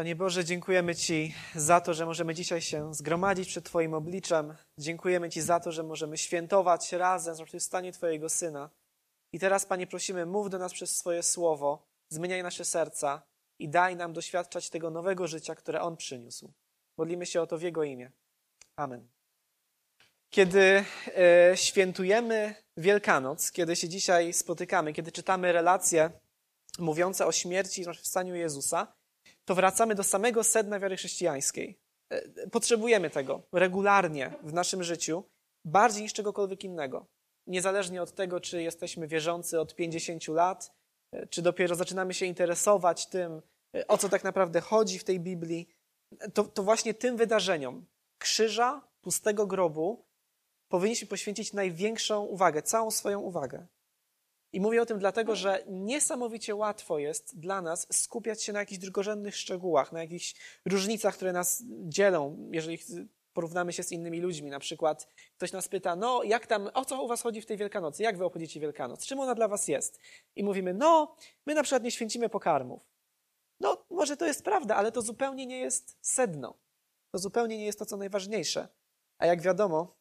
Panie Boże, dziękujemy Ci za to, że możemy dzisiaj się zgromadzić przed Twoim obliczem. Dziękujemy Ci za to, że możemy świętować razem zmartwychwstanie Twojego Syna. I teraz, Panie, prosimy, mów do nas przez swoje słowo, zmieniaj nasze serca i daj nam doświadczać tego nowego życia, które On przyniósł. Modlimy się o to w Jego imię. Amen. Kiedy e, świętujemy Wielkanoc, kiedy się dzisiaj spotykamy, kiedy czytamy relacje mówiące o śmierci i zmartwychwstaniu Jezusa, to wracamy do samego sedna wiary chrześcijańskiej. E, potrzebujemy tego regularnie w naszym życiu, bardziej niż czegokolwiek innego. Niezależnie od tego, czy jesteśmy wierzący od 50 lat, e, czy dopiero zaczynamy się interesować tym, e, o co tak naprawdę chodzi w tej Biblii, to, to właśnie tym wydarzeniom krzyża, pustego grobu, powinniśmy poświęcić największą uwagę, całą swoją uwagę. I mówię o tym dlatego, że niesamowicie łatwo jest dla nas skupiać się na jakichś drugorzędnych szczegółach, na jakichś różnicach, które nas dzielą, jeżeli porównamy się z innymi ludźmi. Na przykład ktoś nas pyta, no jak tam, o co u was chodzi w tej Wielkanocy? Jak wy obchodzicie Wielkanoc? Czym ona dla was jest? I mówimy, no, my na przykład nie święcimy pokarmów. No, może to jest prawda, ale to zupełnie nie jest sedno. To zupełnie nie jest to, co najważniejsze. A jak wiadomo,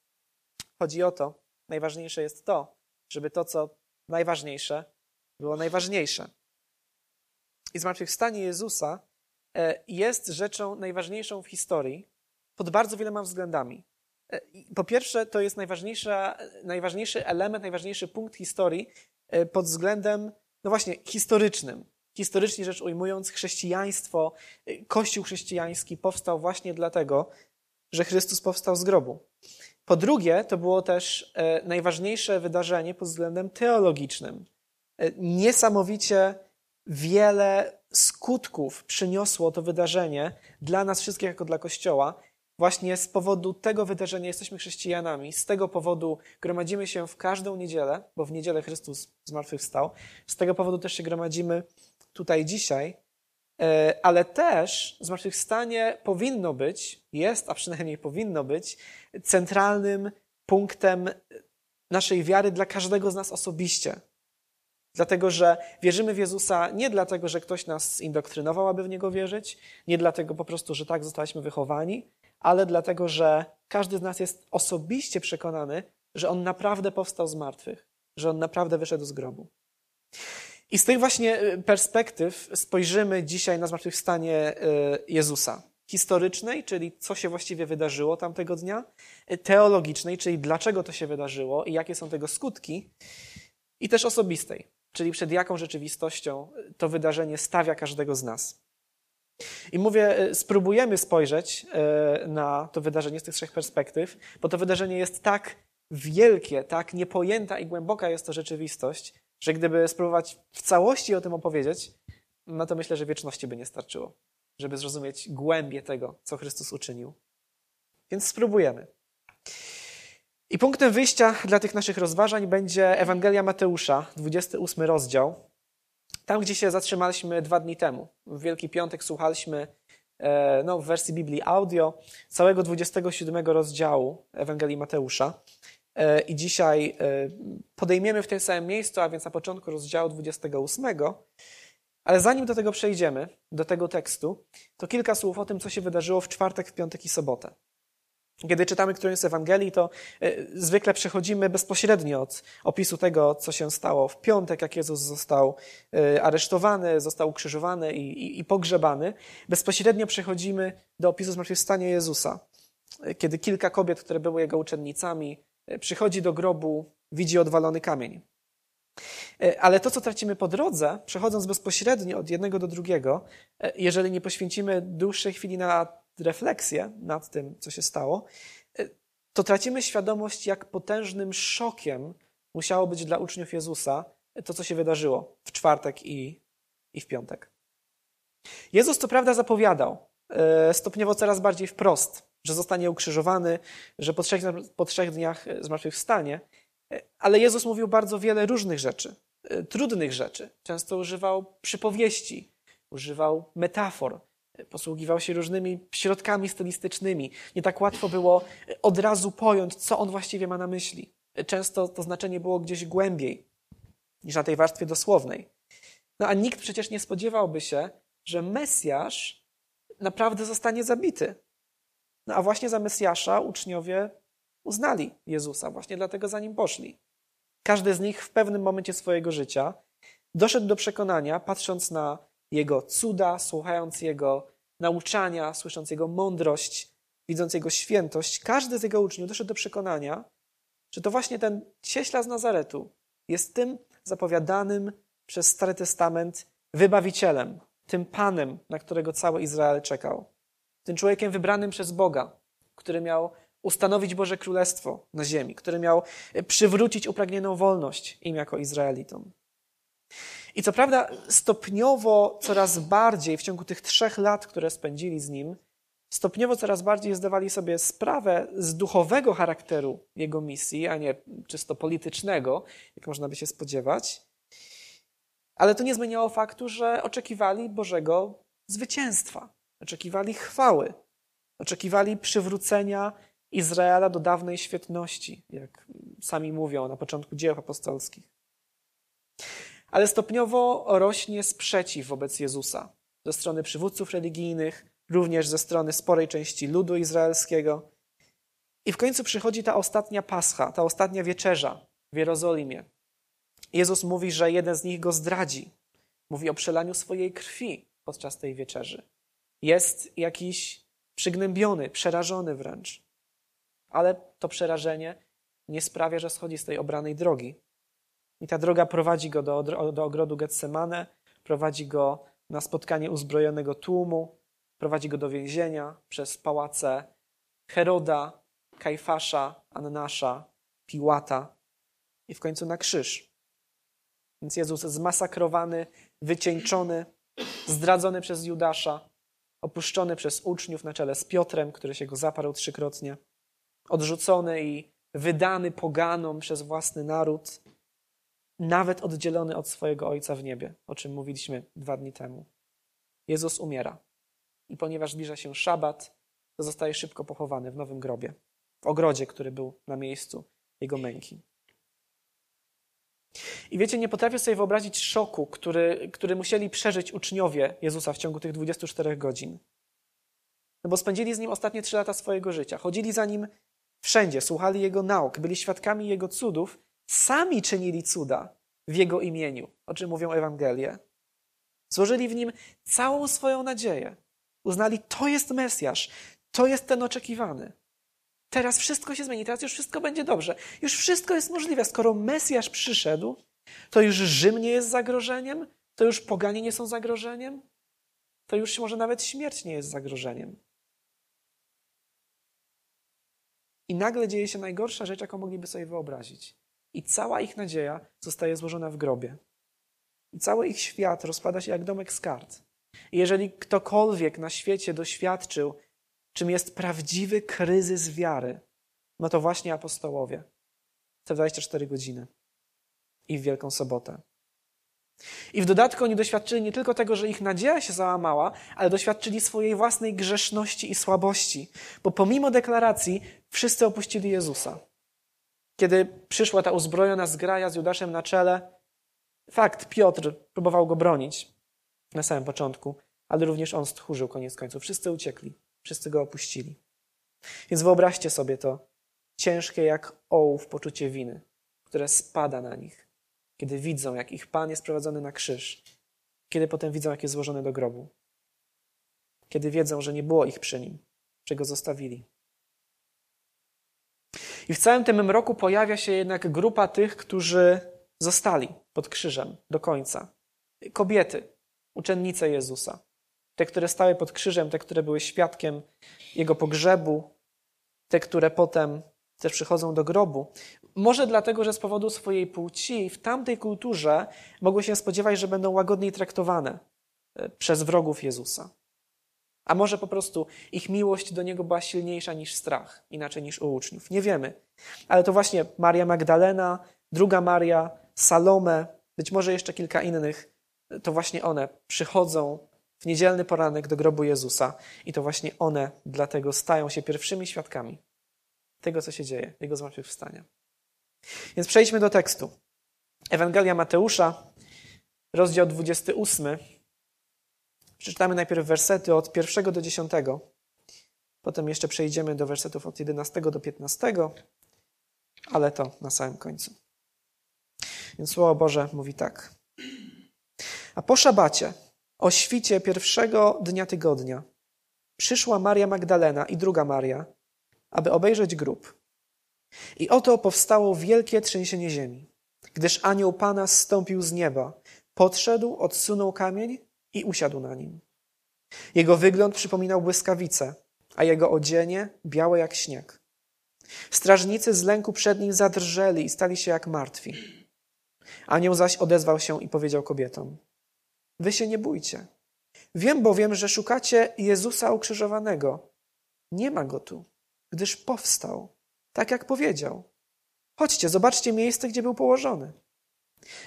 chodzi o to, najważniejsze jest to, żeby to, co najważniejsze było najważniejsze. I zmartwychwstanie Jezusa e, jest rzeczą najważniejszą w historii pod bardzo wieloma względami. E, po pierwsze, to jest najważniejszy element, najważniejszy punkt historii e, pod względem, no właśnie, historycznym. Historycznie rzecz ujmując, chrześcijaństwo, Kościół chrześcijański powstał właśnie dlatego, że Chrystus powstał z grobu. Po drugie, to było też e, najważniejsze wydarzenie pod względem teologicznym. E, niesamowicie wiele skutków przyniosło to wydarzenie dla nas wszystkich, jako dla Kościoła. Właśnie z powodu tego wydarzenia jesteśmy chrześcijanami. Z tego powodu gromadzimy się w każdą niedzielę, bo w niedzielę Chrystus zmartwychwstał. Z tego powodu też się gromadzimy tutaj dzisiaj. E, ale też zmartwychwstanie powinno być, jest, a przynajmniej powinno być, centralnym punktem naszej wiary dla każdego z nas osobiście. Dlatego, że wierzymy w Jezusa nie dlatego, że ktoś nas indoktrynował, aby w Niego wierzyć, nie dlatego po prostu, że tak zostaliśmy wychowani, ale dlatego, że każdy z nas jest osobiście przekonany, że On naprawdę powstał z martwych, że On naprawdę wyszedł z grobu. I z tych właśnie y, perspektyw spojrzymy dzisiaj na zmartwychwstanie y, Jezusa. Historycznej, czyli co się właściwie wydarzyło tamtego dnia, y, teologicznej, czyli dlaczego to się wydarzyło i jakie są tego skutki, i też osobistej, czyli przed jaką rzeczywistością to wydarzenie stawia każdego z nas. I mówię, spróbujemy spojrzeć na to wydarzenie z tych trzech perspektyw, bo to wydarzenie jest tak wielkie, tak niepojęta i głęboka jest to rzeczywistość, że gdyby spróbować w całości o tym opowiedzieć, no to myślę, że wieczności by nie starczyło, żeby zrozumieć głębię tego, co Chrystus uczynił. Więc spróbujemy. I punktem wyjścia dla tych naszych rozważań będzie Ewangelia Mateusza, 28 rozdział. Tam, gdzie się zatrzymaliśmy dwa dni temu. W Wielki Piątek słuchaliśmy e, no, w wersji Biblii audio całego 27 rozdziału Ewangelii Mateusza. E, I dzisiaj e, podejmiemy w tym samym miejscu, a więc na początku rozdziału 28. Ale zanim do tego przejdziemy, do tego tekstu, to kilka słów o tym, co się wydarzyło w czwartek, w piątek i sobotę. Kiedy czytamy którąś z Ewangelii, to e, zwykle przechodzimy bezpośrednio od opisu tego, co się stało w piątek, jak Jezus został aresztowany, został ukrzyżowany i, i, i pogrzebany. Bezpośrednio przechodzimy do opisu zmartwychwstania Jezusa, kiedy kilka kobiet, które były jego uczennicami, przychodzi do grobu, widzi odwalony kamień. E, ale to, co tracimy po drodze, przechodząc bezpośrednio od jednego do drugiego, e, jeżeli nie poświęcimy dłuższej chwili na refleksję nad tym, co się stało, e, to tracimy świadomość, jak potężnym szokiem musiało być dla uczniów Jezusa to, co się wydarzyło w czwartek i, i w piątek. Jezus, co prawda, zapowiadał stopniowo coraz bardziej wprost że zostanie ukrzyżowany, że po trzech, po trzech dniach zmartwychwstanie. Ale Jezus mówił bardzo wiele różnych rzeczy, trudnych rzeczy. Często używał przypowieści, używał metafor, posługiwał się różnymi środkami stylistycznymi. Nie tak łatwo było od razu pojąć, co on właściwie ma na myśli. Często to znaczenie było gdzieś głębiej niż na tej warstwie dosłownej. No a nikt przecież nie spodziewałby się, że Mesjasz naprawdę zostanie zabity. No a właśnie za Mesjasza uczniowie uznali Jezusa, właśnie dlatego za nim poszli. Każdy z nich w pewnym momencie swojego życia doszedł do przekonania, patrząc na jego cuda, słuchając jego nauczania, słysząc jego mądrość, widząc jego świętość, każdy z jego uczniów doszedł do przekonania, że to właśnie ten cieśla z Nazaretu jest tym zapowiadanym przez Stary Testament wybawicielem, tym Panem, na którego cały Izrael czekał. Tym człowiekiem wybranym przez Boga, który miał ustanowić Boże Królestwo na ziemi, który miał przywrócić upragnioną wolność im jako Izraelitom. I co prawda, stopniowo coraz bardziej w ciągu tych trzech lat, które spędzili z nim, stopniowo coraz bardziej zdawali sobie sprawę z duchowego charakteru jego misji, a nie czysto politycznego, jak można by się spodziewać. Ale to nie zmieniało faktu, że oczekiwali Bożego zwycięstwa, oczekiwali chwały, oczekiwali przywrócenia Izraela do dawnej świetności, jak sami mówią na początku dzieł apostolskich. Ale stopniowo rośnie sprzeciw wobec Jezusa ze strony przywódców religijnych, również ze strony sporej części ludu izraelskiego. I w końcu przychodzi ta ostatnia pascha, ta ostatnia wieczerza w Jerozolimie. Jezus mówi, że jeden z nich go zdradzi. Mówi o przelaniu swojej krwi podczas tej wieczerzy. Jest jakiś przygnębiony, przerażony wręcz. Ale to przerażenie nie sprawia, że schodzi z tej obranej drogi. I ta droga prowadzi go do, do ogrodu Getsemane, prowadzi go na spotkanie uzbrojonego tłumu, prowadzi go do więzienia przez pałace Heroda, Kajfasza, Annasza, Piłata i w końcu na krzyż. Więc Jezus zmasakrowany, wycieńczony, zdradzony przez Judasza, opuszczony przez uczniów na czele z Piotrem, który się go zaparł trzykrotnie, odrzucony i wydany poganom przez własny naród, nawet oddzielony od swojego Ojca w niebie, o czym mówiliśmy dwa dni temu. Jezus umiera. I ponieważ zbliża się szabat, zostaje szybko pochowany w nowym grobie, w ogrodzie, który był na miejscu jego męki. I wiecie, nie potrafię sobie wyobrazić szoku, który, który musieli przeżyć uczniowie Jezusa w ciągu tych 24 godzin. No bo spędzili z nim ostatnie trzy lata swojego życia. Chodzili za nim wszędzie, słuchali jego nauk, byli świadkami jego cudów, sami czynili cuda w jego imieniu, o czym mówią Ewangelie. Złożyli w nim całą swoją nadzieję. Uznali, to jest Mesjasz, to jest ten oczekiwany. Teraz wszystko się zmieni, teraz już wszystko będzie dobrze. Już wszystko jest możliwe. Skoro Mesjasz przyszedł, to już Rzym nie jest zagrożeniem, to już poganie nie są zagrożeniem, to już może nawet śmierć nie jest zagrożeniem. I nagle dzieje się najgorsza rzecz, jaką mogliby sobie wyobrazić. I cała ich nadzieja zostaje złożona w grobie. I cały ich świat rozpada się jak domek z kart. I jeżeli ktokolwiek na świecie doświadczył czym jest prawdziwy kryzys wiary, no to właśnie apostołowie. Te 24 godziny i w Wielką Sobotę. I w dodatku oni doświadczyli nie tylko tego, że ich nadzieja się załamała, ale doświadczyli swojej własnej grzeszności i słabości, bo pomimo deklaracji wszyscy opuścili Jezusa. Kiedy przyszła ta uzbrojona zgraja z Judaszem na czele, fakt, Piotr próbował go bronić na samym początku, ale również on stchórzył koniec końców. Wszyscy uciekli. Wszyscy go opuścili. Więc wyobraźcie sobie to ciężkie jak ołów poczucie winy, które spada na nich, kiedy widzą, jak ich Pan jest prowadzony na krzyż, kiedy potem widzą, jak jest złożony do grobu, kiedy wiedzą, że nie było ich przy nim, że go zostawili. I w całym tym mroku pojawia się jednak grupa tych, którzy zostali pod krzyżem do końca. Kobiety, uczennice Jezusa. Te, które stały pod krzyżem, te, które były świadkiem jego pogrzebu, te, które potem też przychodzą do grobu. Może dlatego, że z powodu swojej płci w tamtej kulturze mogły się spodziewać, że będą łagodniej traktowane e, przez wrogów Jezusa. A może po prostu ich miłość do niego była silniejsza niż strach, inaczej niż u uczniów. Nie wiemy. Ale to właśnie Maria Magdalena, druga Maria, Salome, być może jeszcze kilka innych, to właśnie one przychodzą w niedzielny poranek do grobu Jezusa i to właśnie one dlatego stają się pierwszymi świadkami tego, co się dzieje, Jego zmartwychwstania. Więc przejdźmy do tekstu. Ewangelia Mateusza, rozdział 28, Przeczytamy najpierw wersety od pierwszego do dziesiątego. Potem jeszcze przejdziemy do wersetów od 11 do 15, ale to na samym końcu. Więc Słowo Boże mówi tak. A po szabacie, o świcie pierwszego dnia tygodnia, przyszła Maria Magdalena i druga Maria, aby obejrzeć grób. I oto powstało wielkie trzęsienie ziemi, gdyż anioł Pana zstąpił z nieba, podszedł, odsunął kamień i usiadł na nim. Jego wygląd przypominał błyskawice, a jego odzienie białe jak śnieg. Strażnicy z lęku przed nim zadrżeli i stali się jak martwi. Anioł zaś odezwał się i powiedział kobietom: Wy się nie bójcie. Wiem bowiem, że szukacie Jezusa ukrzyżowanego. Nie ma go tu, gdyż powstał, tak jak powiedział. Chodźcie, zobaczcie miejsce, gdzie był położony.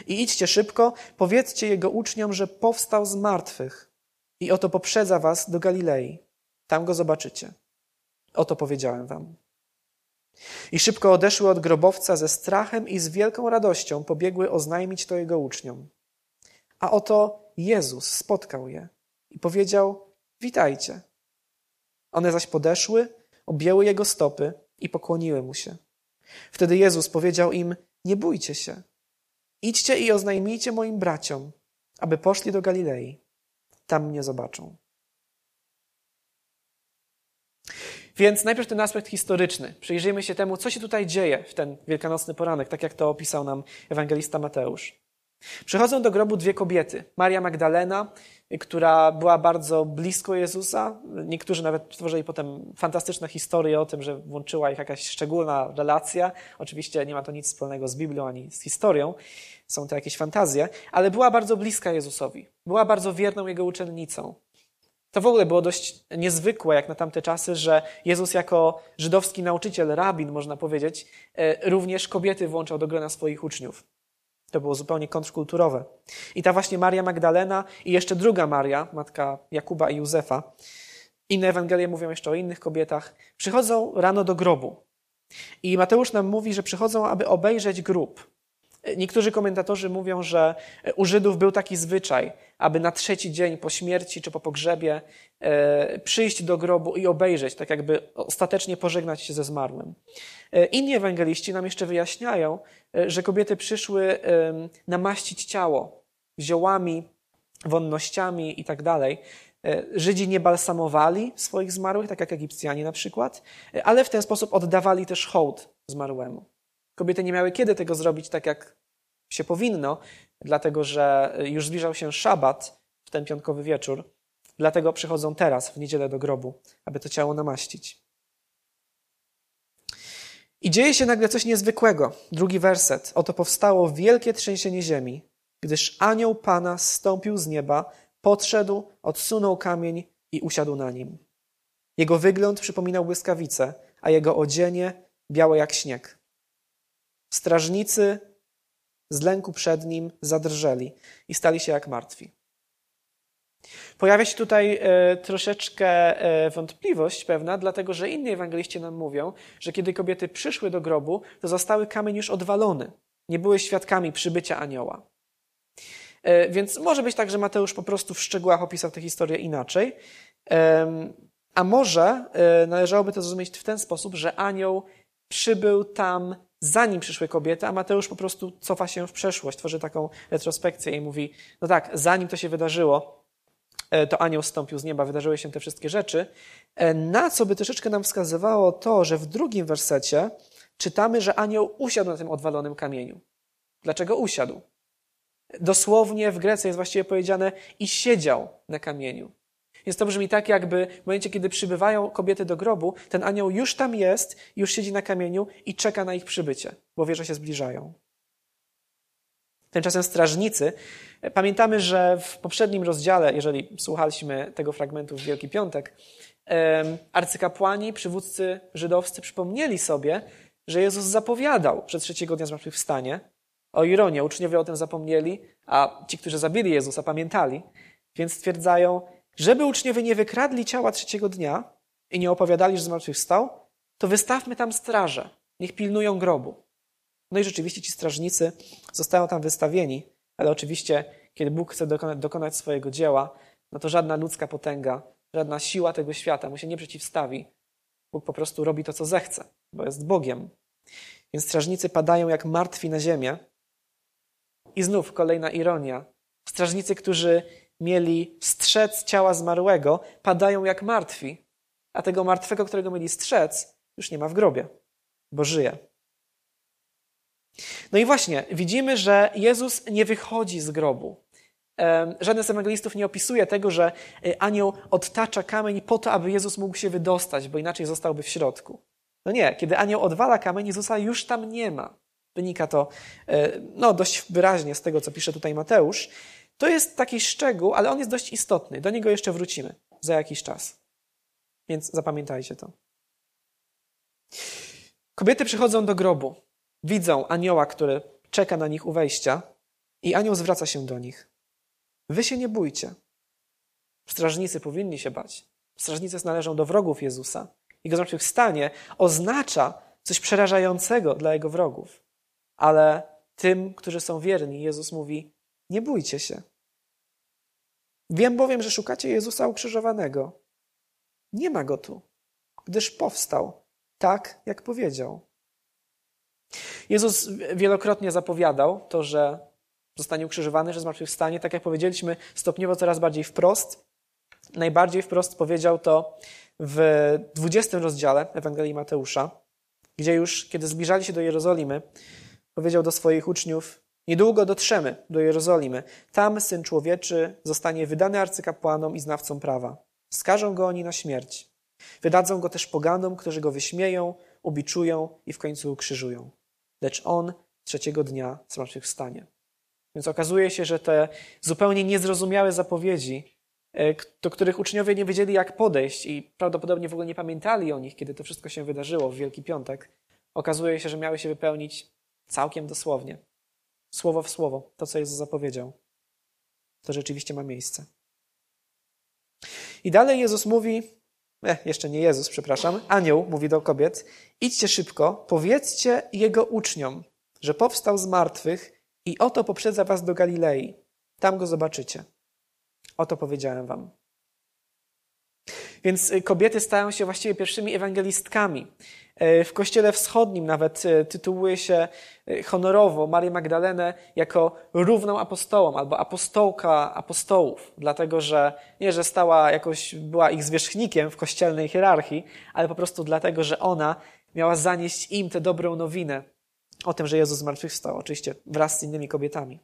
I idźcie szybko, powiedzcie jego uczniom, że powstał z martwych i oto poprzedza was do Galilei. Tam go zobaczycie. Oto powiedziałem wam. I szybko odeszły od grobowca ze strachem i z wielką radością pobiegły oznajmić to jego uczniom. A oto Jezus spotkał je i powiedział: Witajcie. One zaś podeszły, objęły jego stopy i pokłoniły mu się. Wtedy Jezus powiedział im: Nie bójcie się. Idźcie i oznajmijcie moim braciom, aby poszli do Galilei. Tam mnie zobaczą. Więc najpierw ten aspekt historyczny. Przyjrzyjmy się temu, co się tutaj dzieje w ten wielkanocny poranek, tak jak to opisał nam ewangelista Mateusz. Przychodzą do grobu dwie kobiety. Maria Magdalena, która była bardzo blisko Jezusa. Niektórzy nawet stworzyli potem fantastyczne historie o tym, że włączyła ich jakaś szczególna relacja. Oczywiście nie ma to nic wspólnego z Biblią ani z historią. Są to jakieś fantazje, ale była bardzo bliska Jezusowi. Była bardzo wierną Jego uczennicą. To w ogóle było dość niezwykłe, jak na tamte czasy, że Jezus jako żydowski nauczyciel, rabin, można powiedzieć, e, również kobiety włączał do grona swoich uczniów. To było zupełnie kontrkulturowe. I ta właśnie Maria Magdalena i jeszcze druga Maria, matka Jakuba i Józefa, inne Ewangelie mówią jeszcze o innych kobietach, przychodzą rano do grobu. I Mateusz nam mówi, że przychodzą, aby obejrzeć grób. Niektórzy komentatorzy mówią, że u Żydów był taki zwyczaj, aby na trzeci dzień po śmierci czy po pogrzebie e, przyjść do grobu i obejrzeć, tak jakby ostatecznie pożegnać się ze zmarłym. E, inni ewangeliści nam jeszcze wyjaśniają, e, że kobiety przyszły namaścić ciało ziołami, wonnościami i tak dalej. Żydzi nie balsamowali swoich zmarłych, tak jak Egipcjanie na przykład, ale w ten sposób oddawali też hołd zmarłemu. Kobiety nie miały kiedy tego zrobić tak, jak się powinno, dlatego że już zbliżał się szabat w ten piątkowy wieczór. Dlatego przychodzą teraz, w niedzielę do grobu, aby to ciało namaścić. I dzieje się nagle coś niezwykłego. Drugi werset. Oto powstało wielkie trzęsienie ziemi, gdyż anioł Pana zstąpił z nieba, podszedł, odsunął kamień i usiadł na nim. Jego wygląd przypominał błyskawice, a jego odzienie białe jak śnieg. Strażnicy z lęku przed nim zadrżeli i stali się jak martwi. Pojawia się tutaj e, troszeczkę e, wątpliwość pewna, dlatego że inni ewangeliści nam mówią, że kiedy kobiety przyszły do grobu, to zostały kamień już odwalony. Nie były świadkami przybycia anioła. E, więc może być tak, że Mateusz po prostu w szczegółach opisał tę historię inaczej. A może należałoby to zrozumieć w ten sposób, że anioł przybył tam zanim przyszły kobiety, a Mateusz po prostu cofa się w przeszłość, tworzy taką retrospekcję i mówi, no tak, zanim to się wydarzyło, e, to anioł stąpił z nieba, wydarzyły się te wszystkie rzeczy, e, na co by troszeczkę nam wskazywało to, że w drugim wersecie czytamy, że anioł usiadł na tym odwalonym kamieniu. Dlaczego usiadł? Dosłownie w Grecji jest właściwie powiedziane i siedział na kamieniu. Więc to brzmi tak, jakby w momencie, kiedy przybywają kobiety do grobu, ten anioł już tam jest, już siedzi na kamieniu i czeka na ich przybycie, bo wie, że się zbliżają. Tymczasem strażnicy, pamiętamy, że w poprzednim rozdziale, jeżeli słuchaliśmy tego fragmentu w Wielki Piątek, arcykapłani, przywódcy żydowscy przypomnieli sobie, że Jezus zapowiadał przed trzeciego dnia zmartwychwstanie. O ironię, uczniowie o tym zapomnieli, a ci, którzy zabili Jezusa, pamiętali, więc stwierdzają, żeby uczniowie nie wykradli ciała trzeciego dnia i nie opowiadali, że zmartwychwstał, to wystawmy tam straże, niech pilnują grobu. No i rzeczywiście ci strażnicy zostają tam wystawieni, ale oczywiście, kiedy Bóg chce dokonać, dokonać swojego dzieła, no to żadna ludzka potęga, żadna siła tego świata mu się nie przeciwstawi. Bóg po prostu robi to, co zechce, bo jest Bogiem. Więc strażnicy padają jak martwi na ziemię. I znów kolejna ironia. Strażnicy, którzy mieli strzec ciała zmarłego, padają jak martwi, a tego martwego, którego mieli strzec, już nie ma w grobie, bo żyje. No i właśnie, widzimy, że Jezus nie wychodzi z grobu. Żaden z ewangelistów nie opisuje tego, że y, anioł odtacza kamień po to, aby Jezus mógł się wydostać, bo inaczej zostałby w środku. No nie, kiedy anioł odwala kamień, Jezusa już tam nie ma. Wynika to y, no, dość wyraźnie z tego, co pisze tutaj Mateusz. To jest taki szczegół, ale on jest dość istotny. Do niego jeszcze wrócimy za jakiś czas. Więc zapamiętajcie to. Kobiety przychodzą do grobu, widzą anioła, który czeka na nich u wejścia, i anioł zwraca się do nich. Wy się nie bójcie. Strażnicy powinni się bać. Strażnicy należą do wrogów Jezusa. Jego zmartwychwstanie oznacza coś przerażającego dla jego wrogów. Ale tym, którzy są wierni, Jezus mówi: Nie bójcie się. Wiem bowiem, że szukacie Jezusa ukrzyżowanego. Nie ma go tu, gdyż powstał tak, jak powiedział. Jezus wielokrotnie zapowiadał to, że zostanie ukrzyżowany, że zmartwychwstanie, tak jak powiedzieliśmy, stopniowo coraz bardziej wprost. Najbardziej wprost powiedział to w 20 rozdziale Ewangelii Mateusza, gdzie już, kiedy zbliżali się do Jerozolimy, powiedział do swoich uczniów: Niedługo dotrzemy do Jerozolimy. Tam syn człowieczy zostanie wydany arcykapłanom i znawcom prawa. Skażą go oni na śmierć. Wydadzą go też poganom, którzy go wyśmieją, ubiczują i w końcu ukrzyżują. Lecz on trzeciego dnia zmartwychwstanie. Więc okazuje się, że te zupełnie niezrozumiałe zapowiedzi, e, do których uczniowie nie wiedzieli, jak podejść i prawdopodobnie w ogóle nie pamiętali o nich, kiedy to wszystko się wydarzyło w Wielki Piątek, okazuje się, że miały się wypełnić całkiem dosłownie. Słowo w słowo, to co Jezus zapowiedział. To rzeczywiście ma miejsce. I dalej Jezus mówi, eh, jeszcze nie Jezus, przepraszam, anioł mówi do kobiet, idźcie szybko, powiedzcie jego uczniom, że powstał z martwych i oto poprzedza was do Galilei. Tam go zobaczycie. Oto powiedziałem wam. Więc y, kobiety stają się właściwie pierwszymi ewangelistkami. E, w Kościele Wschodnim nawet e, tytułuje się e, honorowo Marię Magdalenę jako równą apostołom albo apostołka apostołów, dlatego że nie, że stała jakoś, była ich zwierzchnikiem w kościelnej hierarchii, ale po prostu dlatego, że ona miała zanieść im tę dobrą nowinę o tym, że Jezus zmartwychwstał, oczywiście wraz z innymi kobietami.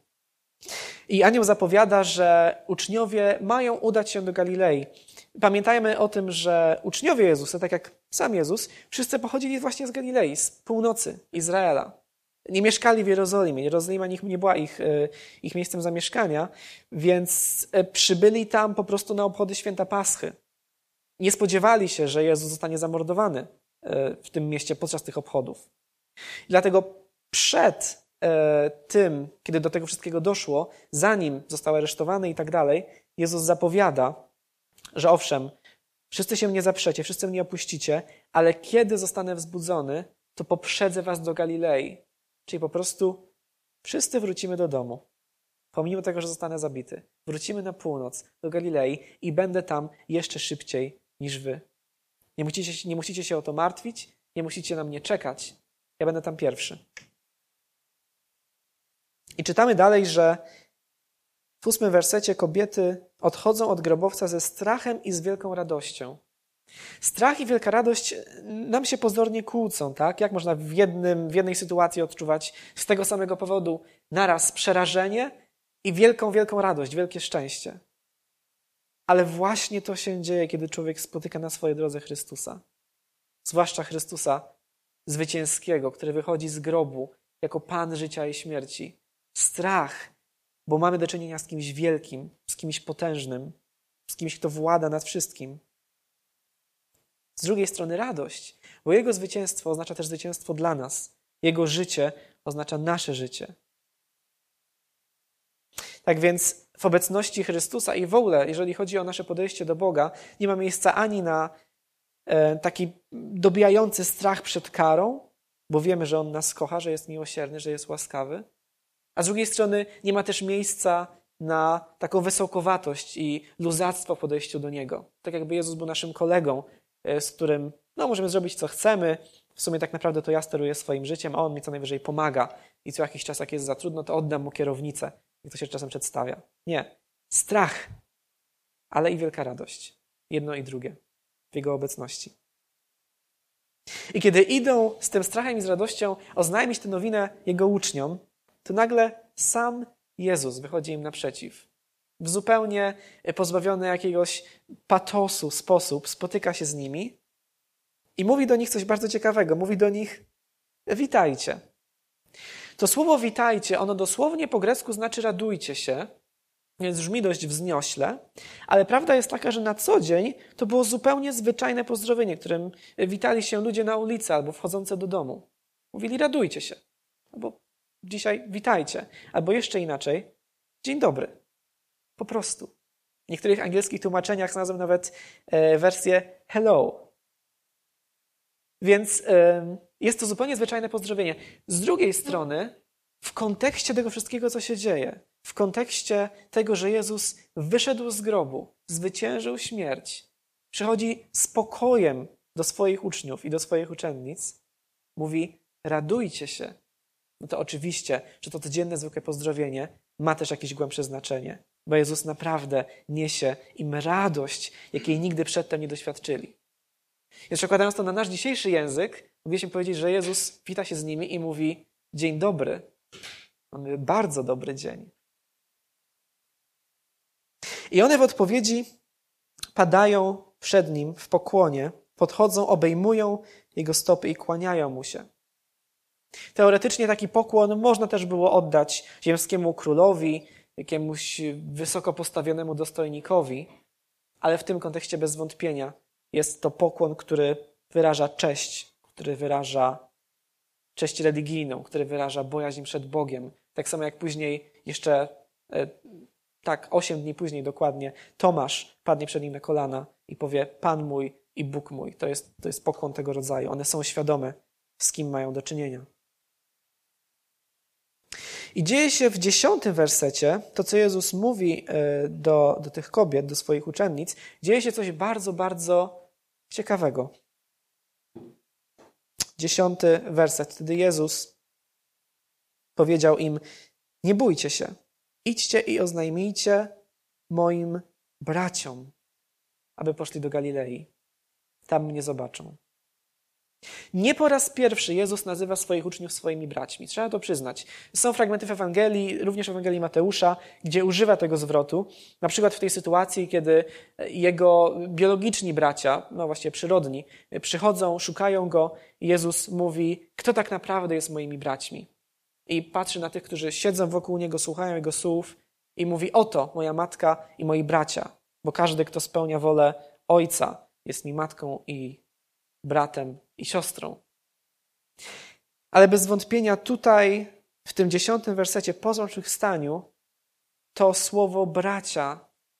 I anioł zapowiada, że uczniowie mają udać się do Galilei. Pamiętajmy o tym, że uczniowie Jezusa, tak jak sam Jezus, wszyscy pochodzili właśnie z Galilei, z północy Izraela. Nie mieszkali w Jerozolimie. Jerozolima nie była ich, e, ich miejscem zamieszkania, więc e, przybyli tam po prostu na obchody święta Paschy. Nie spodziewali się, że Jezus zostanie zamordowany e, w tym mieście podczas tych obchodów. dlatego przed tym, kiedy do tego wszystkiego doszło, zanim został aresztowany i tak dalej, Jezus zapowiada, że owszem, wszyscy się mnie zaprzecie, wszyscy mnie opuścicie, ale kiedy zostanę wzbudzony, to poprzedzę was do Galilei. Czyli po prostu wszyscy wrócimy do domu. Pomimo tego, że zostanę zabity. Wrócimy na północ, do Galilei i będę tam jeszcze szybciej niż wy. Nie musicie, nie musicie się o to martwić, nie musicie na mnie czekać. Ja będę tam pierwszy. I czytamy dalej, że w ósmym wersecie kobiety odchodzą od grobowca ze strachem i z wielką radością. Strach i wielka radość nam się pozornie kłócą, tak? Jak można w, jednym, w jednej sytuacji odczuwać z tego samego powodu naraz przerażenie i wielką, wielką radość, wielkie szczęście? Ale właśnie to się dzieje, kiedy człowiek spotyka na swojej drodze Chrystusa. Zwłaszcza Chrystusa zwycięskiego, który wychodzi z grobu jako Pan życia i śmierci strach, bo mamy do czynienia z kimś wielkim, z kimś potężnym, z kimś, kto włada nad wszystkim. Z drugiej strony radość, bo Jego zwycięstwo oznacza też zwycięstwo dla nas. Jego życie oznacza nasze życie. Tak więc w obecności Chrystusa i w ogóle, jeżeli chodzi o nasze podejście do Boga, nie ma miejsca ani na e, taki dobijający strach przed karą, bo wiemy, że On nas kocha, że jest miłosierny, że jest łaskawy, a z drugiej strony nie ma też miejsca na taką wysokowatość i luzactwo w podejściu do Niego. Tak jakby Jezus był naszym kolegą, e, z którym no, możemy zrobić co chcemy. W sumie tak naprawdę to ja steruję swoim życiem, a On mi co najwyżej pomaga. I co jakiś czas, jak jest za trudno, to oddam Mu kierownicę. Jak to się czasem przedstawia. Nie. Strach, ale i wielka radość. Jedno i drugie w Jego obecności. I kiedy idą z tym strachem i z radością oznajmić tę nowinę Jego uczniom, to nagle sam Jezus wychodzi im naprzeciw. W zupełnie pozbawiony jakiegoś patosu sposób spotyka się z nimi i mówi do nich coś bardzo ciekawego. Mówi do nich: Witajcie. To słowo witajcie, ono dosłownie po grecku znaczy radujcie się, więc brzmi dość wzniośle, ale prawda jest taka, że na co dzień to było zupełnie zwyczajne pozdrowienie, którym witali się ludzie na ulicy albo wchodzące do domu. Mówili radujcie się, albo dzisiaj witajcie, albo jeszcze inaczej dzień dobry. Po prostu. W niektórych angielskich tłumaczeniach znalazłem nawet e, wersję hello. Więc jest to zupełnie zwyczajne pozdrowienie. Z drugiej strony, w kontekście tego wszystkiego, co się dzieje, w kontekście tego, że Jezus wyszedł z grobu, zwyciężył śmierć, przychodzi spokojem do swoich uczniów i do swoich uczennic, mówi: radujcie się. No to oczywiście, że to codzienne zwykłe pozdrowienie ma też jakieś głębsze znaczenie, bo Jezus naprawdę niesie im radość, jakiej nigdy przedtem nie doświadczyli. Więc przekładając to na nasz dzisiejszy język, mogliśmy powiedzieć, że Jezus wita się z nimi i mówi: Dzień dobry. Mamy bardzo dobry dzień. I one w odpowiedzi padają przed nim w pokłonie, podchodzą, obejmują jego stopy i kłaniają mu się. Teoretycznie taki pokłon można też było oddać ziemskiemu królowi, jakiemuś wysoko postawionemu dostojnikowi, ale w tym kontekście bez wątpienia jest to pokłon, który wyraża cześć, który wyraża cześć religijną, który wyraża bojaźń przed Bogiem. Tak samo jak później jeszcze e, tak, osiem dni później dokładnie, Tomasz padnie przed nim na kolana i powie: Pan mój i Bóg mój. To jest, to jest pokłon tego rodzaju. One są świadome, z kim mają do czynienia. I dzieje się w dziesiątym wersecie, to co Jezus mówi e, do, do tych kobiet, do swoich uczennic, dzieje się coś bardzo, bardzo ciekawego. Dziesiąty werset. Wtedy Jezus powiedział im: Nie bójcie się. Idźcie i oznajmijcie moim braciom, aby poszli do Galilei. Tam mnie zobaczą. Nie po raz pierwszy Jezus nazywa swoich uczniów swoimi braćmi. Trzeba to przyznać. Są fragmenty w Ewangelii, również w Ewangelii Mateusza, gdzie używa tego zwrotu. Na przykład w tej sytuacji, kiedy jego biologiczni bracia, no właściwie przyrodni, przychodzą, szukają go. Jezus mówi: Kto tak naprawdę jest moimi braćmi? i patrzy na tych, którzy siedzą wokół niego, słuchają jego słów i mówi: Oto moja matka i moi bracia, bo każdy, kto spełnia wolę ojca, jest mi matką i bratem i siostrą. Ale bez wątpienia tutaj, w tym dziesiątym wersecie po zmartwychwstaniu, to słowo bracia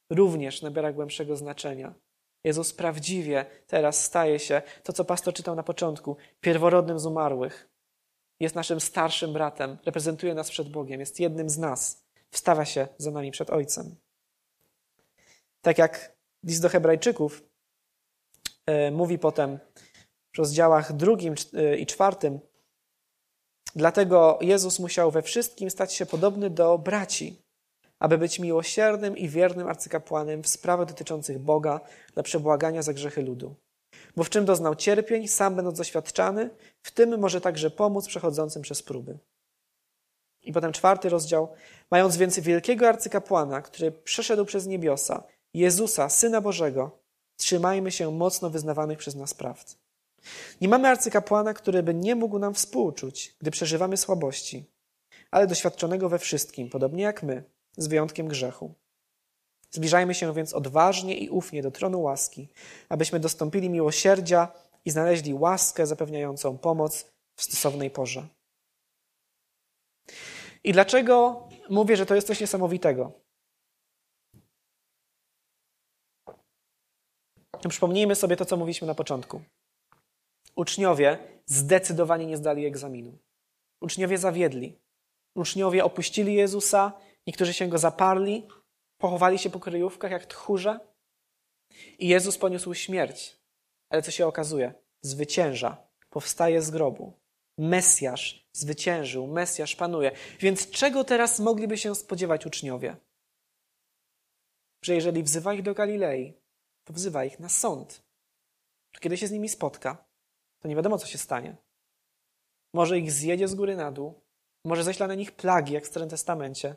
również nabiera głębszego znaczenia. Jezus prawdziwie teraz staje się, to co pastor czytał na początku, pierworodnym z umarłych jest naszym starszym bratem, reprezentuje nas przed Bogiem, jest jednym z nas, wstawia się za nami przed Ojcem. Tak jak list do Hebrajczyków e, mówi potem w rozdziałach drugim e, i czwartym, dlatego Jezus musiał we wszystkim stać się podobny do braci, aby być miłosiernym i wiernym arcykapłanem w sprawach dotyczących Boga dla przebłagania za grzechy ludu. Bo w czym doznał cierpień, sam będąc doświadczany, w tym może także pomóc przechodzącym przez próby. I potem czwarty rozdział. Mając więc wielkiego arcykapłana, który przeszedł przez niebiosa, Jezusa, Syna Bożego, trzymajmy się mocno wyznawanych przez nas prawd. Nie mamy arcykapłana, który by nie mógł nam współczuć, gdy przeżywamy słabości, ale doświadczonego we wszystkim, podobnie jak my, z wyjątkiem grzechu. Zbliżajmy się więc odważnie i ufnie do tronu łaski, abyśmy dostąpili miłosierdzia i znaleźli łaskę zapewniającą pomoc w stosownej porze. I dlaczego mówię, że to jest coś niesamowitego? Przypomnijmy sobie to, co mówiliśmy na początku. Uczniowie zdecydowanie nie zdali egzaminu. Uczniowie zawiedli. Uczniowie opuścili Jezusa, Niektórzy się go zaparli, pochowali się po kryjówkach jak tchórze i Jezus poniósł śmierć. Ale co się okazuje? Zwycięża, powstaje z grobu. Mesjasz zwyciężył, Mesjasz panuje. Więc czego teraz mogliby się spodziewać uczniowie? Że jeżeli wzywa ich do Galilei, to wzywa ich na sąd. Kiedy się z nimi spotka, to nie wiadomo, co się stanie. Może ich zjedzie z góry na dół, może ześla na nich plagi, jak w Starym Testamencie,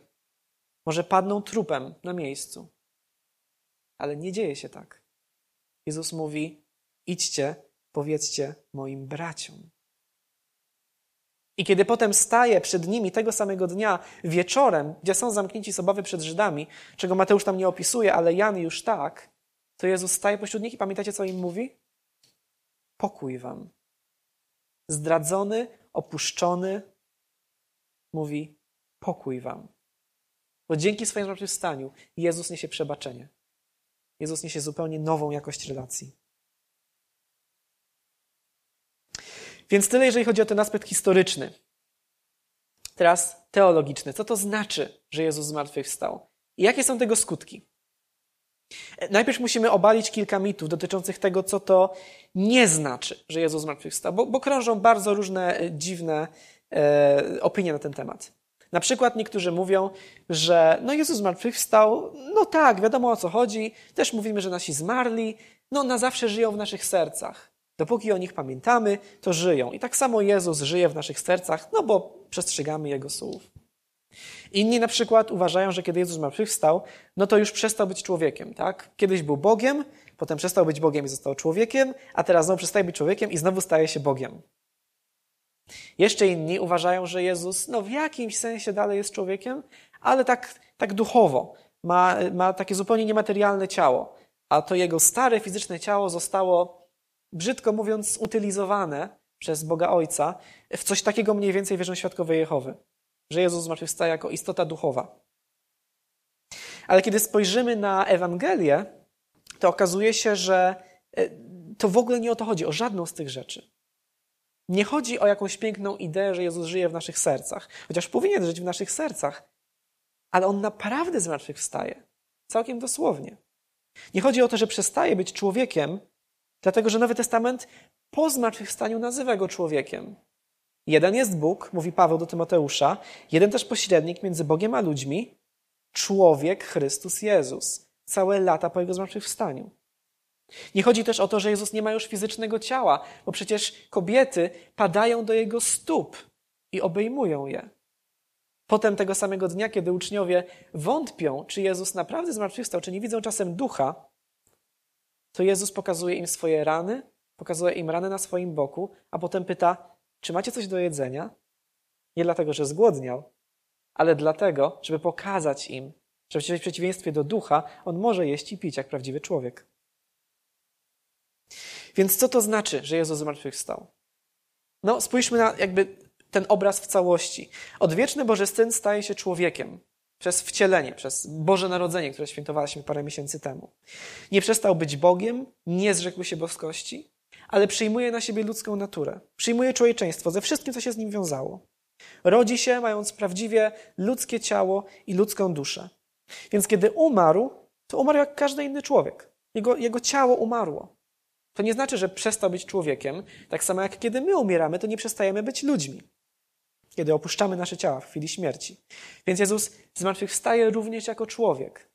może padną trupem na miejscu. Ale nie dzieje się tak. Jezus mówi: idźcie, powiedzcie moim braciom. I kiedy potem staje przed nimi tego samego dnia wieczorem, gdzie są zamknięci z obawy przed Żydami, czego Mateusz tam nie opisuje, ale Jan już tak, to Jezus staje pośród nich i pamiętacie, co im mówi? Pokój wam. Zdradzony, opuszczony, mówi pokój wam. Bo dzięki swojemu zmartwychwstaniu Jezus niesie przebaczenie. Jezus niesie zupełnie nową jakość relacji. Więc tyle, jeżeli chodzi o ten aspekt historyczny. Teraz teologiczny. Co to znaczy, że Jezus zmartwychwstał? I jakie są tego skutki? Najpierw musimy obalić kilka mitów dotyczących tego, co to nie znaczy, że Jezus zmartwychwstał, bo, bo krążą bardzo różne e, dziwne e, opinie na ten temat. Na przykład niektórzy mówią, że no Jezus zmartwychwstał, no tak, wiadomo o co chodzi, też mówimy, że nasi zmarli, no na zawsze żyją w naszych sercach. Dopóki o nich pamiętamy, to żyją. I tak samo Jezus żyje w naszych sercach, no bo przestrzegamy Jego słów. Inni na przykład uważają, że kiedy Jezus zmartwychwstał, no to już przestał być człowiekiem, tak? Kiedyś był Bogiem, potem przestał być Bogiem i został człowiekiem, a teraz znowu przestaje być człowiekiem i znowu staje się Bogiem. Jeszcze inni uważają, że Jezus no w jakimś sensie dalej jest człowiekiem, ale tak, tak duchowo. Ma, ma takie zupełnie niematerialne ciało, a to jego stare fizyczne ciało zostało, brzydko mówiąc, utylizowane przez Boga Ojca w coś takiego mniej więcej wierzą świadkowie Jehowy że Jezus zmartwychwstaje jako istota duchowa. Ale kiedy spojrzymy na Ewangelię, to okazuje się, że e, to w ogóle nie o to chodzi, o żadną z tych rzeczy. Nie chodzi o jakąś piękną ideę, że Jezus żyje w naszych sercach, chociaż powinien żyć w naszych sercach, ale on naprawdę zmartwychwstaje. Całkiem dosłownie. Nie chodzi o to, że przestaje być człowiekiem, dlatego że Nowy Testament po zmartwychwstaniu nazywa go człowiekiem. Jeden jest Bóg, mówi Paweł do Tymoteusza, jeden też pośrednik między Bogiem a ludźmi, człowiek Chrystus Jezus, całe lata po Jego zmartwychwstaniu. Nie chodzi też o to, że Jezus nie ma już fizycznego ciała, bo przecież kobiety padają do Jego stóp i obejmują je. Potem tego samego dnia, kiedy uczniowie wątpią, czy Jezus naprawdę zmartwychwstał, czy nie widzą czasem ducha, to Jezus pokazuje im swoje rany, pokazuje im rany na swoim boku, a potem pyta, czy macie coś do jedzenia? Nie dlatego, że zgłodniał, ale dlatego, żeby pokazać im, że w przeciwieństwie do ducha, on może jeść i pić jak prawdziwy człowiek. Więc co to znaczy, że Jezus zmartwychwstał? No, spójrzmy na jakby ten obraz w całości. Odwieczny Boży Syn staje się człowiekiem przez wcielenie, przez Boże Narodzenie, które świętowaliśmy parę miesięcy temu. Nie przestał być Bogiem, nie zrzekł się boskości, ale przyjmuje na siebie ludzką naturę. Przyjmuje człowieczeństwo ze wszystkim, co się z nim wiązało. Rodzi się, mając prawdziwie ludzkie ciało i ludzką duszę. Więc kiedy umarł, to umarł jak każdy inny człowiek. Jego, jego ciało umarło. To nie znaczy, że przestał być człowiekiem, tak samo jak kiedy my umieramy, to nie przestajemy być ludźmi. Kiedy opuszczamy nasze ciała w chwili śmierci. Więc Jezus zmartwychwstaje również jako człowiek.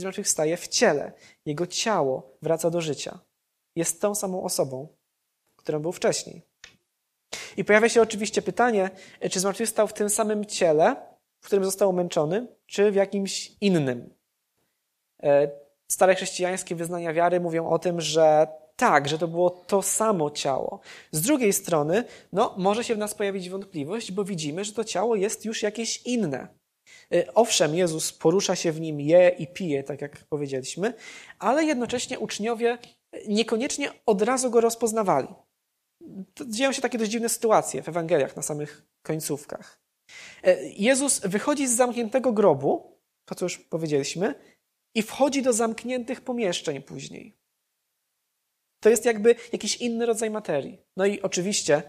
Zmartwychwstaje w ciele. Jego ciało wraca do życia jest tą samą osobą, którą był wcześniej. I pojawia się oczywiście pytanie, czy zmartwychwstał w tym samym ciele, w którym został męczony, czy w jakimś innym. E, stare chrześcijańskie wyznania wiary mówią o tym, że tak, że to było to samo ciało. Z drugiej strony, no, może się w nas pojawić wątpliwość, bo widzimy, że to ciało jest już jakieś inne. E, owszem, Jezus porusza się w nim, je i pije, tak jak powiedzieliśmy, ale jednocześnie uczniowie niekoniecznie od razu go rozpoznawali. Dzieją się takie dość dziwne sytuacje w Ewangeliach na samych końcówkach. E, Jezus wychodzi z zamkniętego grobu, to co już powiedzieliśmy, i wchodzi do zamkniętych pomieszczeń później. To jest jakby jakiś inny rodzaj materii. No i oczywiście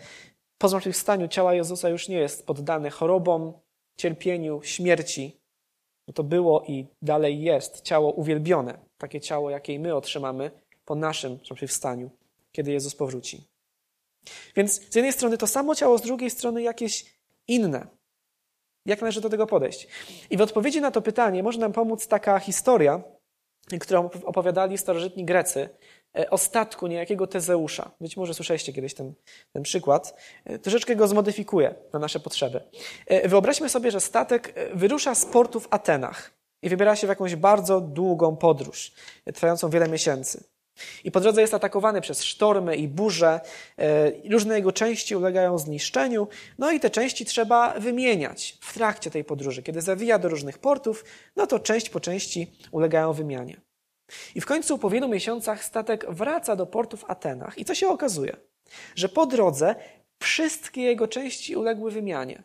po zmartwychwstaniu ciała Jezusa już nie jest poddane chorobom, cierpieniu, śmierci. No to było i dalej jest ciało uwielbione, takie ciało, jakie my otrzymamy po naszym zmartwychwstaniu, kiedy Jezus powróci. Więc z jednej strony to samo ciało, z drugiej strony jakieś inne. Jak należy do tego podejść? I w odpowiedzi na to pytanie może nam pomóc taka historia, którą opowiadali starożytni Grecy e, o statku niejakiego Tezeusza. Być może słyszeliście kiedyś ten, ten przykład. E, troszeczkę go zmodyfikuję na nasze potrzeby. E, wyobraźmy sobie, że statek wyrusza z portu w Atenach i wybiera się w jakąś bardzo długą podróż, trwającą wiele miesięcy. I po drodze jest atakowany przez sztormy i burze. Różne jego części ulegają zniszczeniu, no i te części trzeba wymieniać w trakcie tej podróży. Kiedy zawija do różnych portów, no to część po części ulegają wymianie. I w końcu po wielu miesiącach statek wraca do portu w Atenach. I co się okazuje? Że po drodze wszystkie jego części uległy wymianie.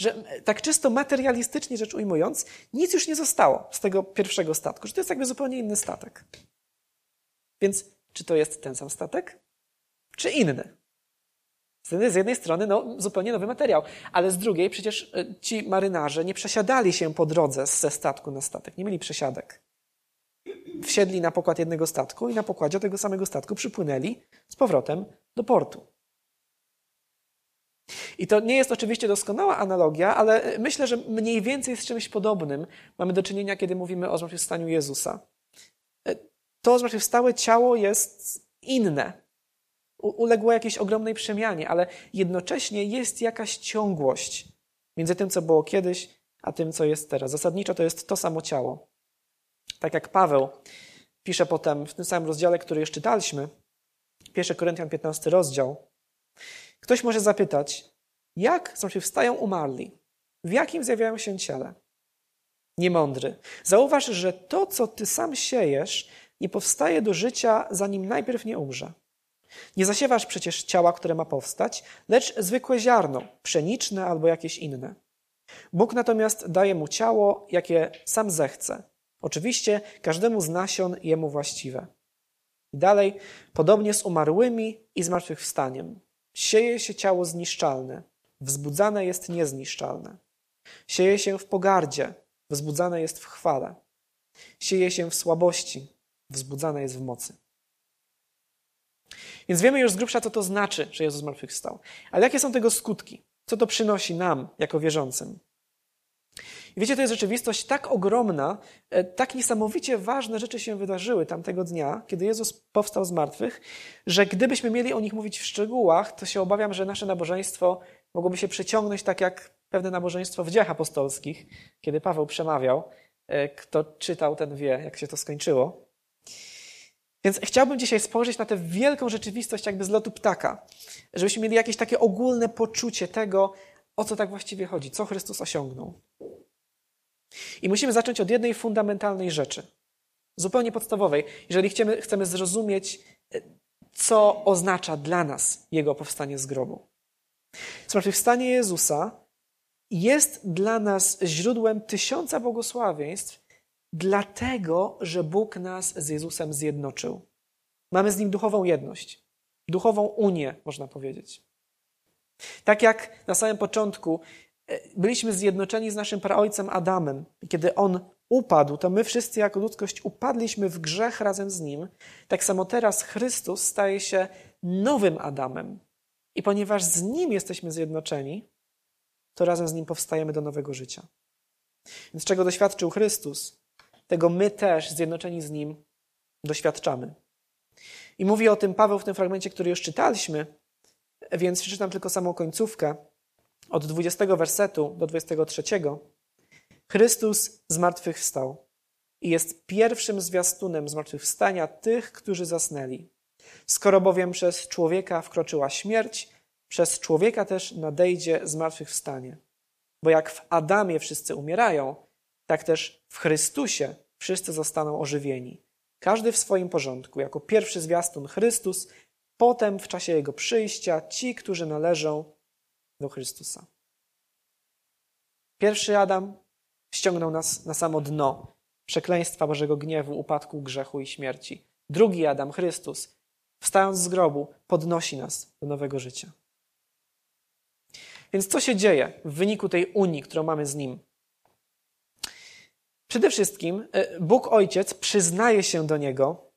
Że tak czysto materialistycznie rzecz ujmując, nic już nie zostało z tego pierwszego statku, że to jest jakby zupełnie inny statek. Więc czy to jest ten sam statek, czy inny? Z jednej strony no, zupełnie nowy materiał, ale z drugiej przecież e, ci marynarze nie przesiadali się po drodze ze statku na statek, nie mieli przesiadek. Wsiedli na pokład jednego statku i na pokładzie tego samego statku przypłynęli z powrotem do portu. I to nie jest oczywiście doskonała analogia, ale myślę, że mniej więcej z czymś podobnym mamy do czynienia, kiedy mówimy o zmartwychwstaniu Jezusa. To zmartwychwstałe ciało jest inne, uległo jakiejś ogromnej przemianie, ale jednocześnie jest jakaś ciągłość między tym, co było kiedyś, a tym, co jest teraz. Zasadniczo to jest to samo ciało. Tak jak Paweł pisze potem w tym samym rozdziale, który już czytaliśmy, 1 Koryntian 15 rozdział, ktoś może zapytać, jak wstają umarli? W jakim zjawiają się ciele? Niemądry. Zauważ, że to, co ty sam siejesz, nie powstaje do życia, zanim najpierw nie umrze. Nie zasiewasz przecież ciała, które ma powstać, lecz zwykłe ziarno, pszeniczne albo jakieś inne. Bóg natomiast daje mu ciało, jakie sam zechce. Oczywiście każdemu z nasion jemu właściwe. I dalej, podobnie z umarłymi i zmartwychwstaniem. Sieje się ciało zniszczalne, wzbudzane jest niezniszczalne. Sieje się w pogardzie, wzbudzane jest w chwale. Sieje się w słabości, wzbudzane jest w mocy. Więc wiemy już z grubsza, co to znaczy, że Jezus zmartwychwstał. Ale jakie są tego skutki? Co to przynosi nam, jako wierzącym? I wiecie, to jest rzeczywistość tak ogromna, e, tak niesamowicie ważne rzeczy się wydarzyły tamtego dnia, kiedy Jezus powstał z martwych, że gdybyśmy mieli o nich mówić w szczegółach, to się obawiam, że nasze nabożeństwo mogłoby się przeciągnąć tak jak pewne nabożeństwo w dziejach apostolskich, kiedy Paweł przemawiał. E, kto czytał, ten wie, jak się to skończyło. Więc chciałbym dzisiaj spojrzeć na tę wielką rzeczywistość jakby z lotu ptaka, żebyśmy mieli jakieś takie ogólne poczucie tego, o co tak właściwie chodzi, co Chrystus osiągnął. I musimy zacząć od jednej fundamentalnej rzeczy, zupełnie podstawowej, jeżeli chcemy, chcemy zrozumieć, co oznacza dla nas Jego powstanie z grobu. Zmartwychwstanie Jezusa jest dla nas źródłem tysiąca błogosławieństw, dlatego, że Bóg nas z Jezusem zjednoczył. Mamy z Nim duchową jedność, duchową unię, można powiedzieć. Tak jak na samym początku e, byliśmy zjednoczeni z naszym praojcem Adamem, i kiedy on upadł, to my wszyscy jako ludzkość upadliśmy w grzech razem z nim. Tak samo teraz Chrystus staje się nowym Adamem. I ponieważ z nim jesteśmy zjednoczeni, to razem z nim powstajemy do nowego życia. Więc czego doświadczył Chrystus, tego my też, zjednoczeni z Nim, doświadczamy. I mówi o tym Paweł w tym fragmencie, który już czytaliśmy, więc przeczytam tylko samą końcówkę. Od 20 wersetu do 23. Chrystus zmartwychwstał i jest pierwszym zwiastunem zmartwychwstania tych, którzy zasnęli. Skoro bowiem przez człowieka wkroczyła śmierć, przez człowieka też nadejdzie zmartwychwstanie. Bo jak w Adamie wszyscy umierają, tak też w Chrystusie wszyscy zostaną ożywieni. Każdy w swoim porządku, jako pierwszy zwiastun Chrystus, potem w czasie Jego przyjścia ci, którzy należą do Chrystusa. Pierwszy Adam ściągnął nas na samo dno przekleństwa Bożego gniewu, upadku, grzechu i śmierci. Drugi Adam, Chrystus, wstając z grobu, podnosi nas do nowego życia. Więc co się dzieje w wyniku tej unii, którą mamy z Nim? Przede wszystkim e, Bóg Ojciec przyznaje się do Niego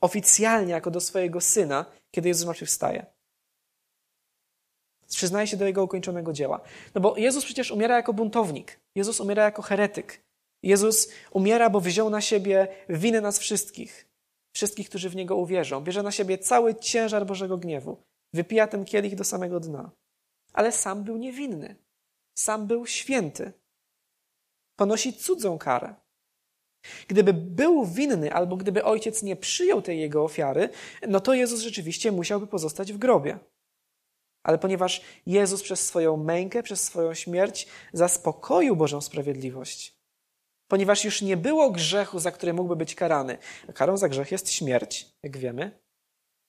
oficjalnie jako do swojego Syna, kiedy Jezus zmartwychwstaje. Przyznaje się do Jego ukończonego dzieła. No bo Jezus przecież umiera jako buntownik. Jezus umiera jako heretyk. Jezus umiera, bo wziął na siebie winę nas wszystkich. Wszystkich, którzy w Niego uwierzą. Bierze na siebie cały ciężar Bożego gniewu. Wypija ten kielich do samego dna. Ale sam był niewinny. Sam był święty. Ponosi cudzą karę. Gdyby był winny, albo gdyby ojciec nie przyjął tej jego ofiary, no to Jezus rzeczywiście musiałby pozostać w grobie. Ale ponieważ Jezus przez swoją mękę, przez swoją śmierć zaspokoił Bożą sprawiedliwość, ponieważ już nie było grzechu, za który mógłby być karany, a karą za grzech jest śmierć, jak wiemy,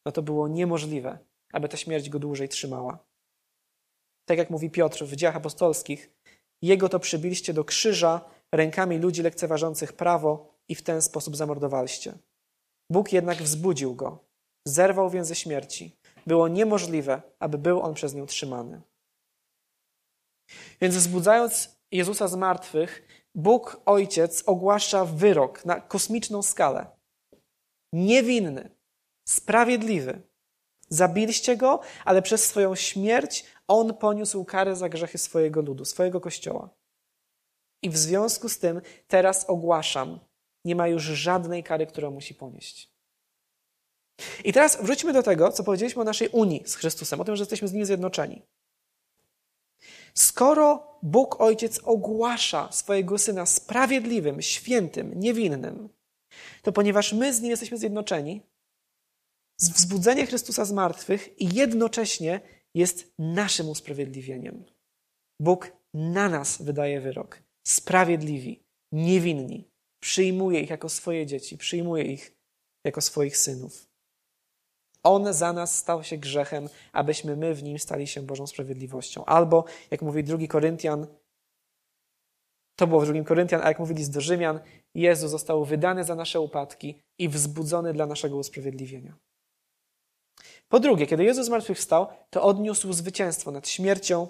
no to było niemożliwe, aby ta śmierć go dłużej trzymała. Tak jak mówi Piotr w dziejach apostolskich, jego to przybiliście do krzyża rękami ludzi lekceważących prawo i w ten sposób zamordowaliście. Bóg jednak wzbudził go, zerwał więzy śmierci. Było niemożliwe, aby był on przez nią trzymany. Więc wzbudzając Jezusa z martwych, Bóg Ojciec ogłasza wyrok na kosmiczną skalę. Niewinny, sprawiedliwy. Zabiliście go, ale przez swoją śmierć on poniósł karę za grzechy swojego ludu, swojego kościoła. I w związku z tym teraz ogłaszam, nie ma już żadnej kary, którą musi ponieść. I teraz wróćmy do tego, co powiedzieliśmy o naszej unii z Chrystusem, o tym, że jesteśmy z Nim zjednoczeni. Skoro Bóg Ojciec ogłasza swojego Syna sprawiedliwym, świętym, niewinnym, to ponieważ my z Nim jesteśmy zjednoczeni, wzbudzenie Chrystusa z martwych i jednocześnie jest naszym usprawiedliwieniem. Bóg na nas wydaje wyrok. Sprawiedliwi, niewinni. Przyjmuje ich jako swoje dzieci, przyjmuje ich jako swoich synów. On za nas stał się grzechem, abyśmy my w nim stali się Bożą sprawiedliwością. Albo, jak mówi drugi Koryntian, to było w drugim Koryntian, a jak mówili do Rzymian, Jezus został wydany za nasze upadki i wzbudzony dla naszego usprawiedliwienia. Po drugie, kiedy Jezus zmartwychwstał, to odniósł zwycięstwo nad śmiercią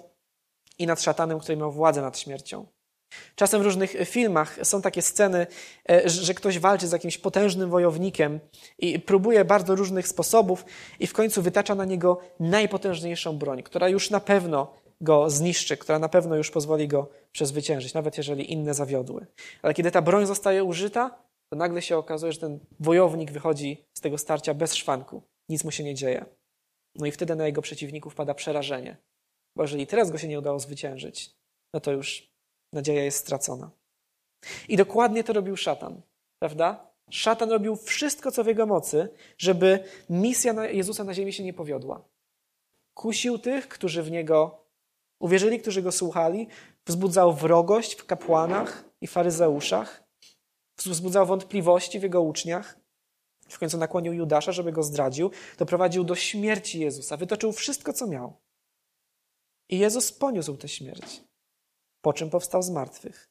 i nad szatanem, który miał władzę nad śmiercią. Czasem w różnych filmach są takie sceny, e, że ktoś walczy z jakimś potężnym wojownikiem i próbuje bardzo różnych sposobów i w końcu wytacza na niego najpotężniejszą broń, która już na pewno go zniszczy, która na pewno już pozwoli go przezwyciężyć, nawet jeżeli inne zawiodły. Ale kiedy ta broń zostaje użyta, to nagle się okazuje, że ten wojownik wychodzi z tego starcia bez szwanku. Nic mu się nie dzieje. No i wtedy na jego przeciwników pada przerażenie. Bo jeżeli teraz go się nie udało zwyciężyć, no to już nadzieja jest stracona. I dokładnie to robił szatan, prawda? Szatan robił wszystko, co w jego mocy, żeby misja Jezusa na ziemi się nie powiodła. Kusił tych, którzy w niego uwierzyli, którzy go słuchali, wzbudzał wrogość w kapłanach i faryzeuszach, wzbudzał wątpliwości w jego uczniach. W końcu nakłonił Judasza, żeby go zdradził, doprowadził do śmierci Jezusa, wytoczył wszystko, co miał. I Jezus poniósł tę śmierć po czym powstał z martwych.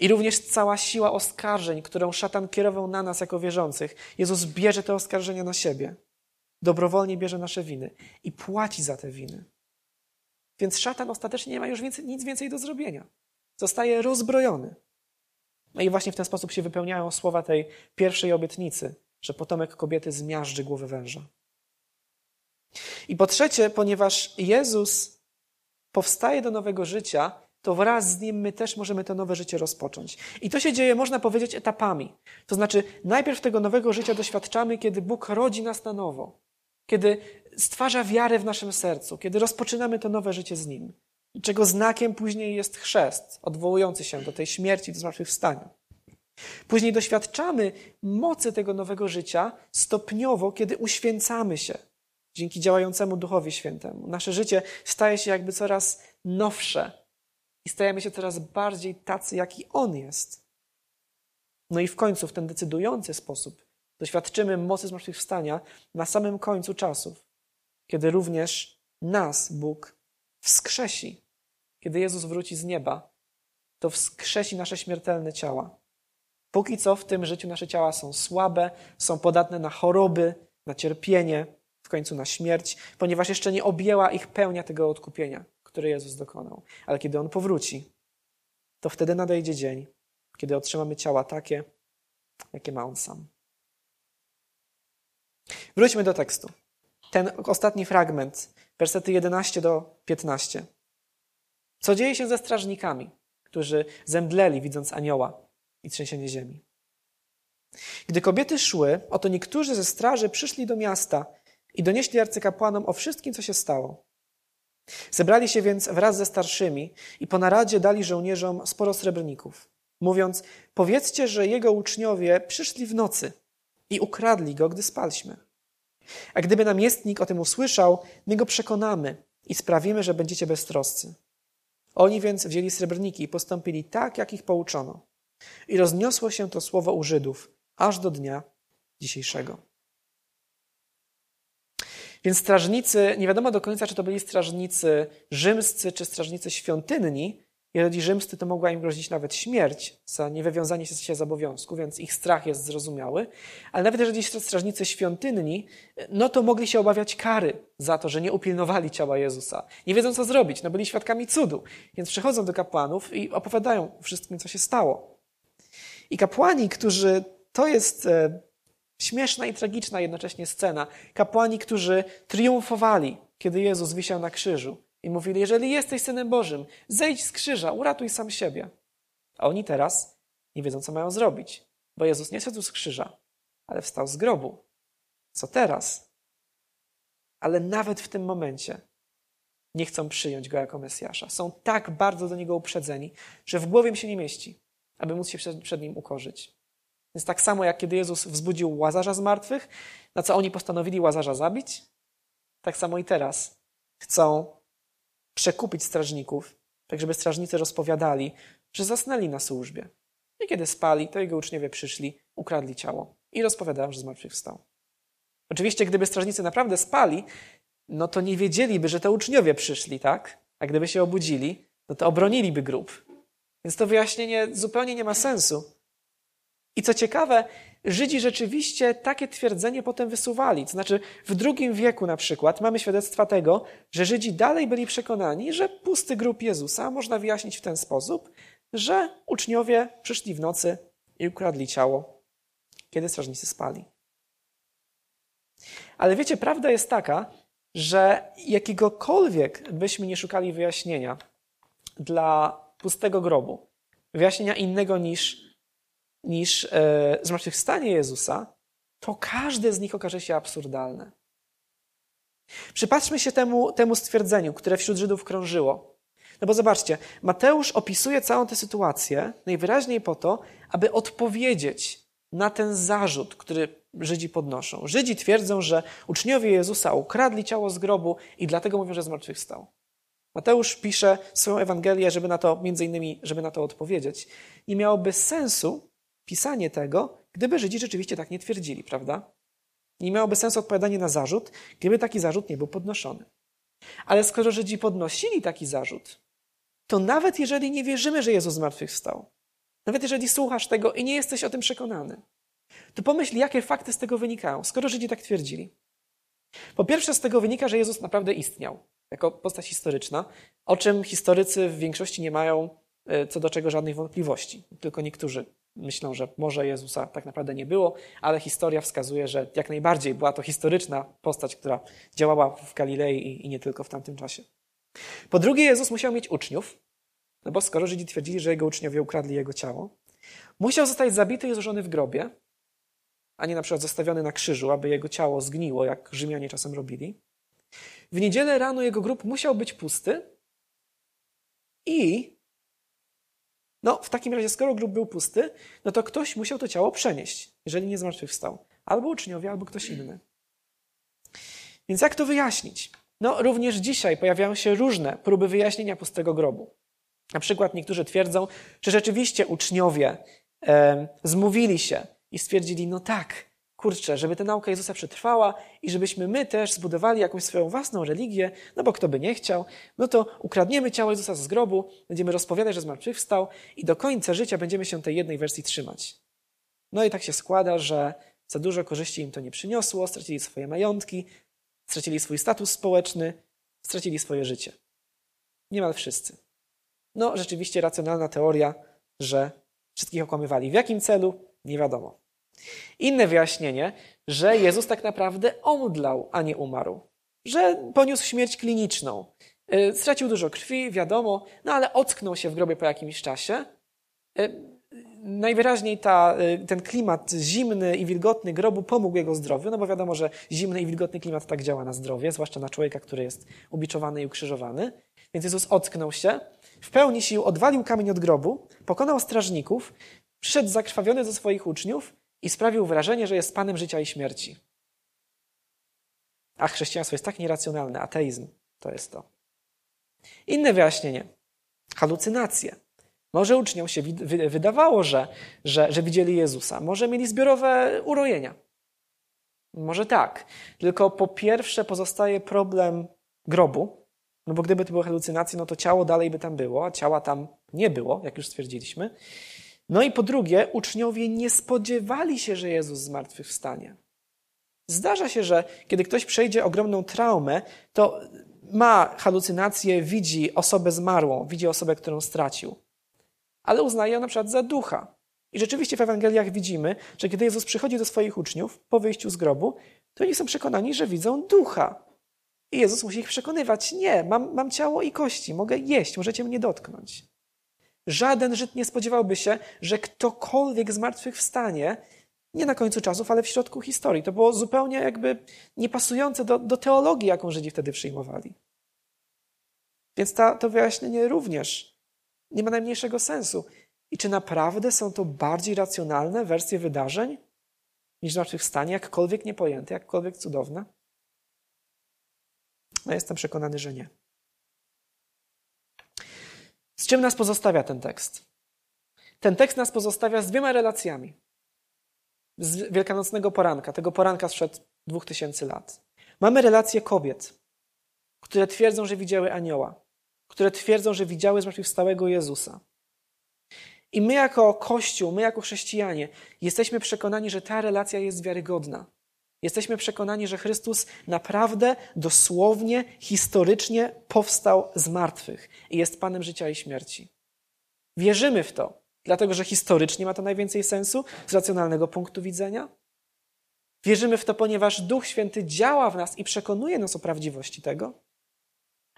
I również cała siła oskarżeń, którą szatan kierował na nas jako wierzących, Jezus bierze te oskarżenia na siebie. Dobrowolnie bierze nasze winy i płaci za te winy. Więc szatan ostatecznie nie ma już więcej, nic więcej do zrobienia. Zostaje rozbrojony. No i właśnie w ten sposób się wypełniają słowa tej pierwszej obietnicy, że potomek kobiety zmiażdży głowę węża. I po trzecie, ponieważ Jezus powstaje do nowego życia, to wraz z nim my też możemy to nowe życie rozpocząć. I to się dzieje, można powiedzieć, etapami. To znaczy, najpierw tego nowego życia doświadczamy, kiedy Bóg rodzi nas na nowo, kiedy stwarza wiarę w naszym sercu, kiedy rozpoczynamy to nowe życie z nim. Czego znakiem później jest chrzest, odwołujący się do tej śmierci, do zmartwychwstania. Później doświadczamy mocy tego nowego życia stopniowo, kiedy uświęcamy się dzięki działającemu Duchowi Świętemu. Nasze życie staje się jakby coraz nowsze, i stajemy się coraz bardziej tacy, jaki On jest. No i w końcu, w ten decydujący sposób, doświadczymy mocy zmartwychwstania na samym końcu czasów, kiedy również nas Bóg wskrzesi. Kiedy Jezus wróci z nieba, to wskrzesi nasze śmiertelne ciała. Póki co w tym życiu nasze ciała są słabe, są podatne na choroby, na cierpienie, w końcu na śmierć, ponieważ jeszcze nie objęła ich pełnia tego odkupienia który Jezus dokonał. Ale kiedy On powróci, to wtedy nadejdzie dzień, kiedy otrzymamy ciała takie, jakie ma On sam. Wróćmy do tekstu. Ten ostatni fragment, wersety 11 do 15. Co dzieje się ze strażnikami, którzy zemdleli, widząc anioła i trzęsienie ziemi? Gdy kobiety szły, oto niektórzy ze straży przyszli do miasta i donieśli arcykapłanom o wszystkim, co się stało. Zebrali się więc wraz ze starszymi i po naradzie dali żołnierzom sporo srebrników, mówiąc: Powiedzcie, że jego uczniowie przyszli w nocy i ukradli go, gdy spaliśmy. A gdyby namiestnik o tym usłyszał, my go przekonamy i sprawimy, że będziecie beztroscy. Oni więc wzięli srebrniki i postąpili tak, jak ich pouczono. I rozniosło się to słowo u Żydów aż do dnia dzisiejszego. Więc strażnicy, nie wiadomo do końca, czy to byli strażnicy rzymscy, czy strażnicy świątynni. Jeżeli rzymscy, to mogła im grozić nawet śmierć za niewywiązanie się z obowiązku, więc ich strach jest zrozumiały. Ale nawet jeżeli strażnicy świątynni, no to mogli się obawiać kary za to, że nie upilnowali ciała Jezusa. Nie wiedzą, co zrobić, no byli świadkami cudu. Więc przychodzą do kapłanów i opowiadają wszystkim, co się stało. I kapłani, którzy to jest e, śmieszna i tragiczna jednocześnie scena. Kapłani, którzy triumfowali, kiedy Jezus wisiał na krzyżu i mówili: Jeżeli jesteś synem Bożym, zejdź z krzyża, uratuj sam siebie. A oni teraz nie wiedzą, co mają zrobić, bo Jezus nie szedł z krzyża, ale wstał z grobu. Co teraz? Ale nawet w tym momencie nie chcą przyjąć go jako Mesjasza. Są tak bardzo do niego uprzedzeni, że w głowie im się nie mieści, aby móc się przed, przed nim ukorzyć. Więc tak samo jak kiedy Jezus wzbudził Łazarza z martwych, na co oni postanowili Łazarza zabić, tak samo i teraz chcą przekupić strażników, tak żeby strażnicy rozpowiadali, że zasnęli na służbie. I kiedy spali, to jego uczniowie przyszli, ukradli ciało i rozpowiadają, że zmartwychwstał. Oczywiście, gdyby strażnicy naprawdę spali, no to nie wiedzieliby, że to uczniowie przyszli, tak? A gdyby się obudzili, no to obroniliby grób. Więc to wyjaśnienie zupełnie nie ma sensu. I co ciekawe, Żydzi rzeczywiście takie twierdzenie potem wysuwali. To znaczy, w II wieku na przykład mamy świadectwa tego, że Żydzi dalej byli przekonani, że pusty grób Jezusa można wyjaśnić w ten sposób, że uczniowie przyszli w nocy i ukradli ciało, kiedy strażnicy spali. Ale wiecie, prawda jest taka, że jakiegokolwiek byśmy nie szukali wyjaśnienia dla pustego grobu, wyjaśnienia innego niż niż e, zmartwychwstanie Jezusa, to każde z nich okaże się absurdalne. Przypatrzmy się temu, temu stwierdzeniu, które wśród Żydów krążyło. No bo zobaczcie, Mateusz opisuje całą tę sytuację najwyraźniej po to, aby odpowiedzieć na ten zarzut, który Żydzi podnoszą. Żydzi twierdzą, że uczniowie Jezusa ukradli ciało z grobu i dlatego mówią, że zmartwychwstał. Mateusz pisze swoją Ewangelię, żeby na to, między innymi, żeby na to odpowiedzieć. Nie miałoby sensu, pisanie tego, gdyby Żydzi rzeczywiście tak nie twierdzili, prawda? Nie miałoby sensu odpowiadanie na zarzut, gdyby taki zarzut nie był podnoszony. Ale skoro Żydzi podnosili taki zarzut, to nawet jeżeli nie wierzymy, że Jezus zmartwychwstał, nawet jeżeli słuchasz tego i nie jesteś o tym przekonany, to pomyśl, jakie fakty z tego wynikają, skoro Żydzi tak twierdzili. Po pierwsze, z tego wynika, że Jezus naprawdę istniał jako postać historyczna, o czym historycy w większości nie mają e, co do czego żadnych wątpliwości. Tylko niektórzy myślą, że może Jezusa tak naprawdę nie było, ale historia wskazuje, że jak najbardziej była to historyczna postać, która działała w Galilei i, nie tylko w tamtym czasie. Po drugie, Jezus musiał mieć uczniów, no bo skoro Żydzi twierdzili, że jego uczniowie ukradli jego ciało, musiał zostać zabity i złożony w grobie, a nie na przykład zostawiony na krzyżu, aby jego ciało zgniło, jak Rzymianie czasem robili. W niedzielę rano jego grób musiał być pusty i no, w takim razie, skoro grób był pusty, no to ktoś musiał to ciało przenieść, jeżeli nie zmartwychwstał. Albo uczniowie, albo ktoś inny. Więc jak to wyjaśnić? No, również dzisiaj pojawiają się różne próby wyjaśnienia pustego grobu. Na przykład niektórzy twierdzą, że rzeczywiście uczniowie e, zmówili się i stwierdzili, no tak, kurczę, żeby ta nauka Jezusa przetrwała i żebyśmy my też zbudowali jakąś swoją własną religię, no bo kto by nie chciał, no to ukradniemy ciało Jezusa z grobu, będziemy rozpowiadać, że zmartwychwstał i do końca życia będziemy się tej jednej wersji trzymać. No i tak się składa, że za dużo korzyści im to nie przyniosło, stracili swoje majątki, stracili swój status społeczny, stracili swoje życie. Niemal wszyscy. No, rzeczywiście racjonalna teoria, że Wszystkich okłamywali. W jakim celu? Nie wiadomo. Inne wyjaśnienie, że Jezus tak naprawdę omdlał, a nie umarł. Że poniósł śmierć kliniczną. Y, stracił dużo krwi, wiadomo, no ale ocknął się w grobie po jakimś czasie. Y, najwyraźniej ta, y, ten klimat zimny i wilgotny grobu pomógł jego zdrowiu, no bo wiadomo, że zimny i wilgotny klimat tak działa na zdrowie, zwłaszcza na człowieka, który jest ubiczowany i ukrzyżowany. Więc Jezus ocknął się, w pełni sił odwalił kamień od grobu, pokonał strażników, przyszedł zakrwawiony do swoich uczniów i sprawił wrażenie, że jest Panem życia i śmierci. A chrześcijaństwo jest tak nieracjonalne, ateizm to jest to. Inne wyjaśnienie. Halucynacje. Może uczniom się wydawało, że, że, że widzieli Jezusa. Może mieli zbiorowe urojenia. Może tak. Tylko po pierwsze pozostaje problem grobu, no bo gdyby to były halucynacje, no to ciało dalej by tam było, a ciała tam nie było, jak już stwierdziliśmy. No i po drugie, uczniowie nie spodziewali się, że Jezus zmartwychwstanie. Zdarza się, że kiedy ktoś przejdzie ogromną traumę, to ma halucynację, widzi osobę zmarłą, widzi osobę, którą stracił, ale uznaje ją na przykład za ducha. I rzeczywiście w Ewangeliach widzimy, że kiedy Jezus przychodzi do swoich uczniów po wyjściu z grobu, to oni są przekonani, że widzą ducha. I Jezus musi ich przekonywać: Nie, mam, mam ciało i kości, mogę jeść, możecie mnie dotknąć. Żaden Żyd nie spodziewałby się, że ktokolwiek z martwych wstanie, nie na końcu czasów, ale w środku historii. To było zupełnie jakby niepasujące do, do teologii, jaką Żydzi wtedy przyjmowali. Więc ta, to wyjaśnienie również nie ma najmniejszego sensu. I czy naprawdę są to bardziej racjonalne wersje wydarzeń niż zmartwychwstanie, jakkolwiek niepojęte, jakkolwiek cudowne? No jestem przekonany, że nie. Z czym nas pozostawia ten tekst? Ten tekst nas pozostawia z dwiema relacjami. Z wielkanocnego poranka, tego poranka sprzed dwóch tysięcy lat. Mamy relacje kobiet, które twierdzą, że widziały anioła, które twierdzą, że widziały zmartwychwstałego Jezusa. I my jako Kościół, my jako chrześcijanie jesteśmy przekonani, że ta relacja jest wiarygodna. Jesteśmy przekonani, że Chrystus naprawdę, dosłownie, historycznie powstał z martwych i jest Panem życia i śmierci. Wierzymy w to, dlatego że historycznie ma to najwięcej sensu z racjonalnego punktu widzenia. Wierzymy w to, ponieważ Duch Święty działa w nas i przekonuje nas o prawdziwości tego.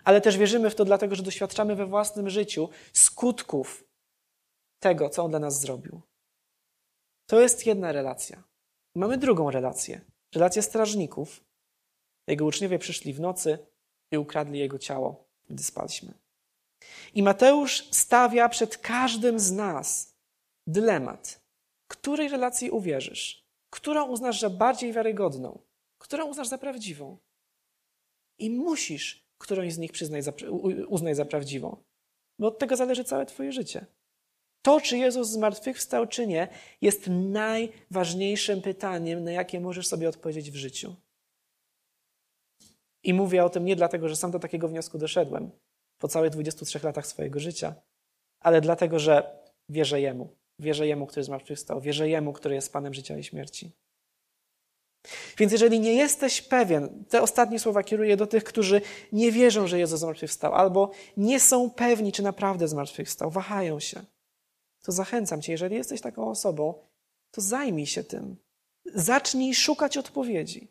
Ale też wierzymy w to, dlatego że doświadczamy we własnym życiu skutków tego, co On dla nas zrobił. To jest jedna relacja. Mamy drugą relację relację strażników. Jego uczniowie przyszli w nocy i ukradli jego ciało, gdy spaliśmy. I Mateusz stawia przed każdym z nas dylemat. Której relacji uwierzysz? Którą uznasz za bardziej wiarygodną? Którą uznasz za prawdziwą? I musisz którąś z nich przyznać za, uznać za prawdziwą, bo od tego zależy całe Twoje życie. To, czy Jezus zmartwychwstał, czy nie, jest najważniejszym pytaniem, na jakie możesz sobie odpowiedzieć w życiu. I mówię o tym nie dlatego, że sam do takiego wniosku doszedłem po całych 23 latach swojego życia, ale dlatego, że wierzę Jemu. Wierzę Jemu, który zmartwychwstał. Wierzę Jemu, który jest Panem życia i śmierci. Więc jeżeli nie jesteś pewien, te ostatnie słowa kieruję do tych, którzy nie wierzą, że Jezus zmartwychwstał, albo nie są pewni, czy naprawdę zmartwychwstał, wahają się to zachęcam Cię, jeżeli jesteś taką osobą, to zajmij się tym. Zacznij szukać odpowiedzi.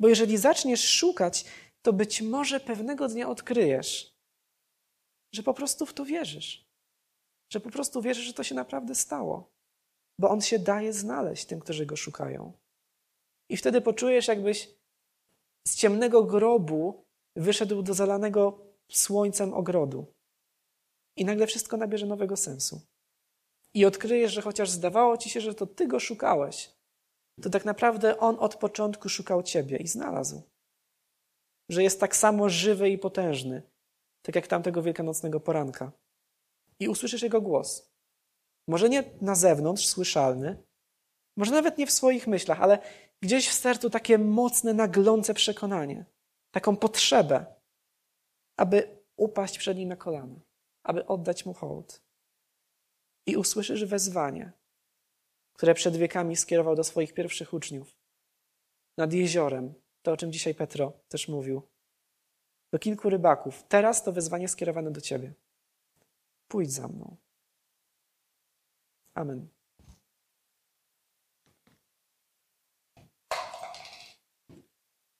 Bo jeżeli zaczniesz szukać, to być może pewnego dnia odkryjesz, że po prostu w to wierzysz. Że po prostu wierzysz, że to się naprawdę stało. Bo On się daje znaleźć tym, którzy Go szukają. I wtedy poczujesz, jakbyś z ciemnego grobu wyszedł do zalanego słońcem ogrodu. I nagle wszystko nabierze nowego sensu. I odkryjesz, że chociaż zdawało ci się, że to ty go szukałeś, to tak naprawdę on od początku szukał ciebie i znalazł. Że jest tak samo żywy i potężny, tak jak tamtego wielkanocnego poranka. I usłyszysz jego głos. Może nie na zewnątrz, słyszalny, może nawet nie w swoich myślach, ale gdzieś w sercu takie mocne, naglące przekonanie, taką potrzebę, aby upaść przed nim na kolana aby oddać mu hołd. I usłyszysz wezwanie, które przed wiekami skierował do swoich pierwszych uczniów. Nad jeziorem, to o czym dzisiaj Petro też mówił, do kilku rybaków. Teraz to wezwanie skierowane do ciebie. Pójdź za mną. Amen.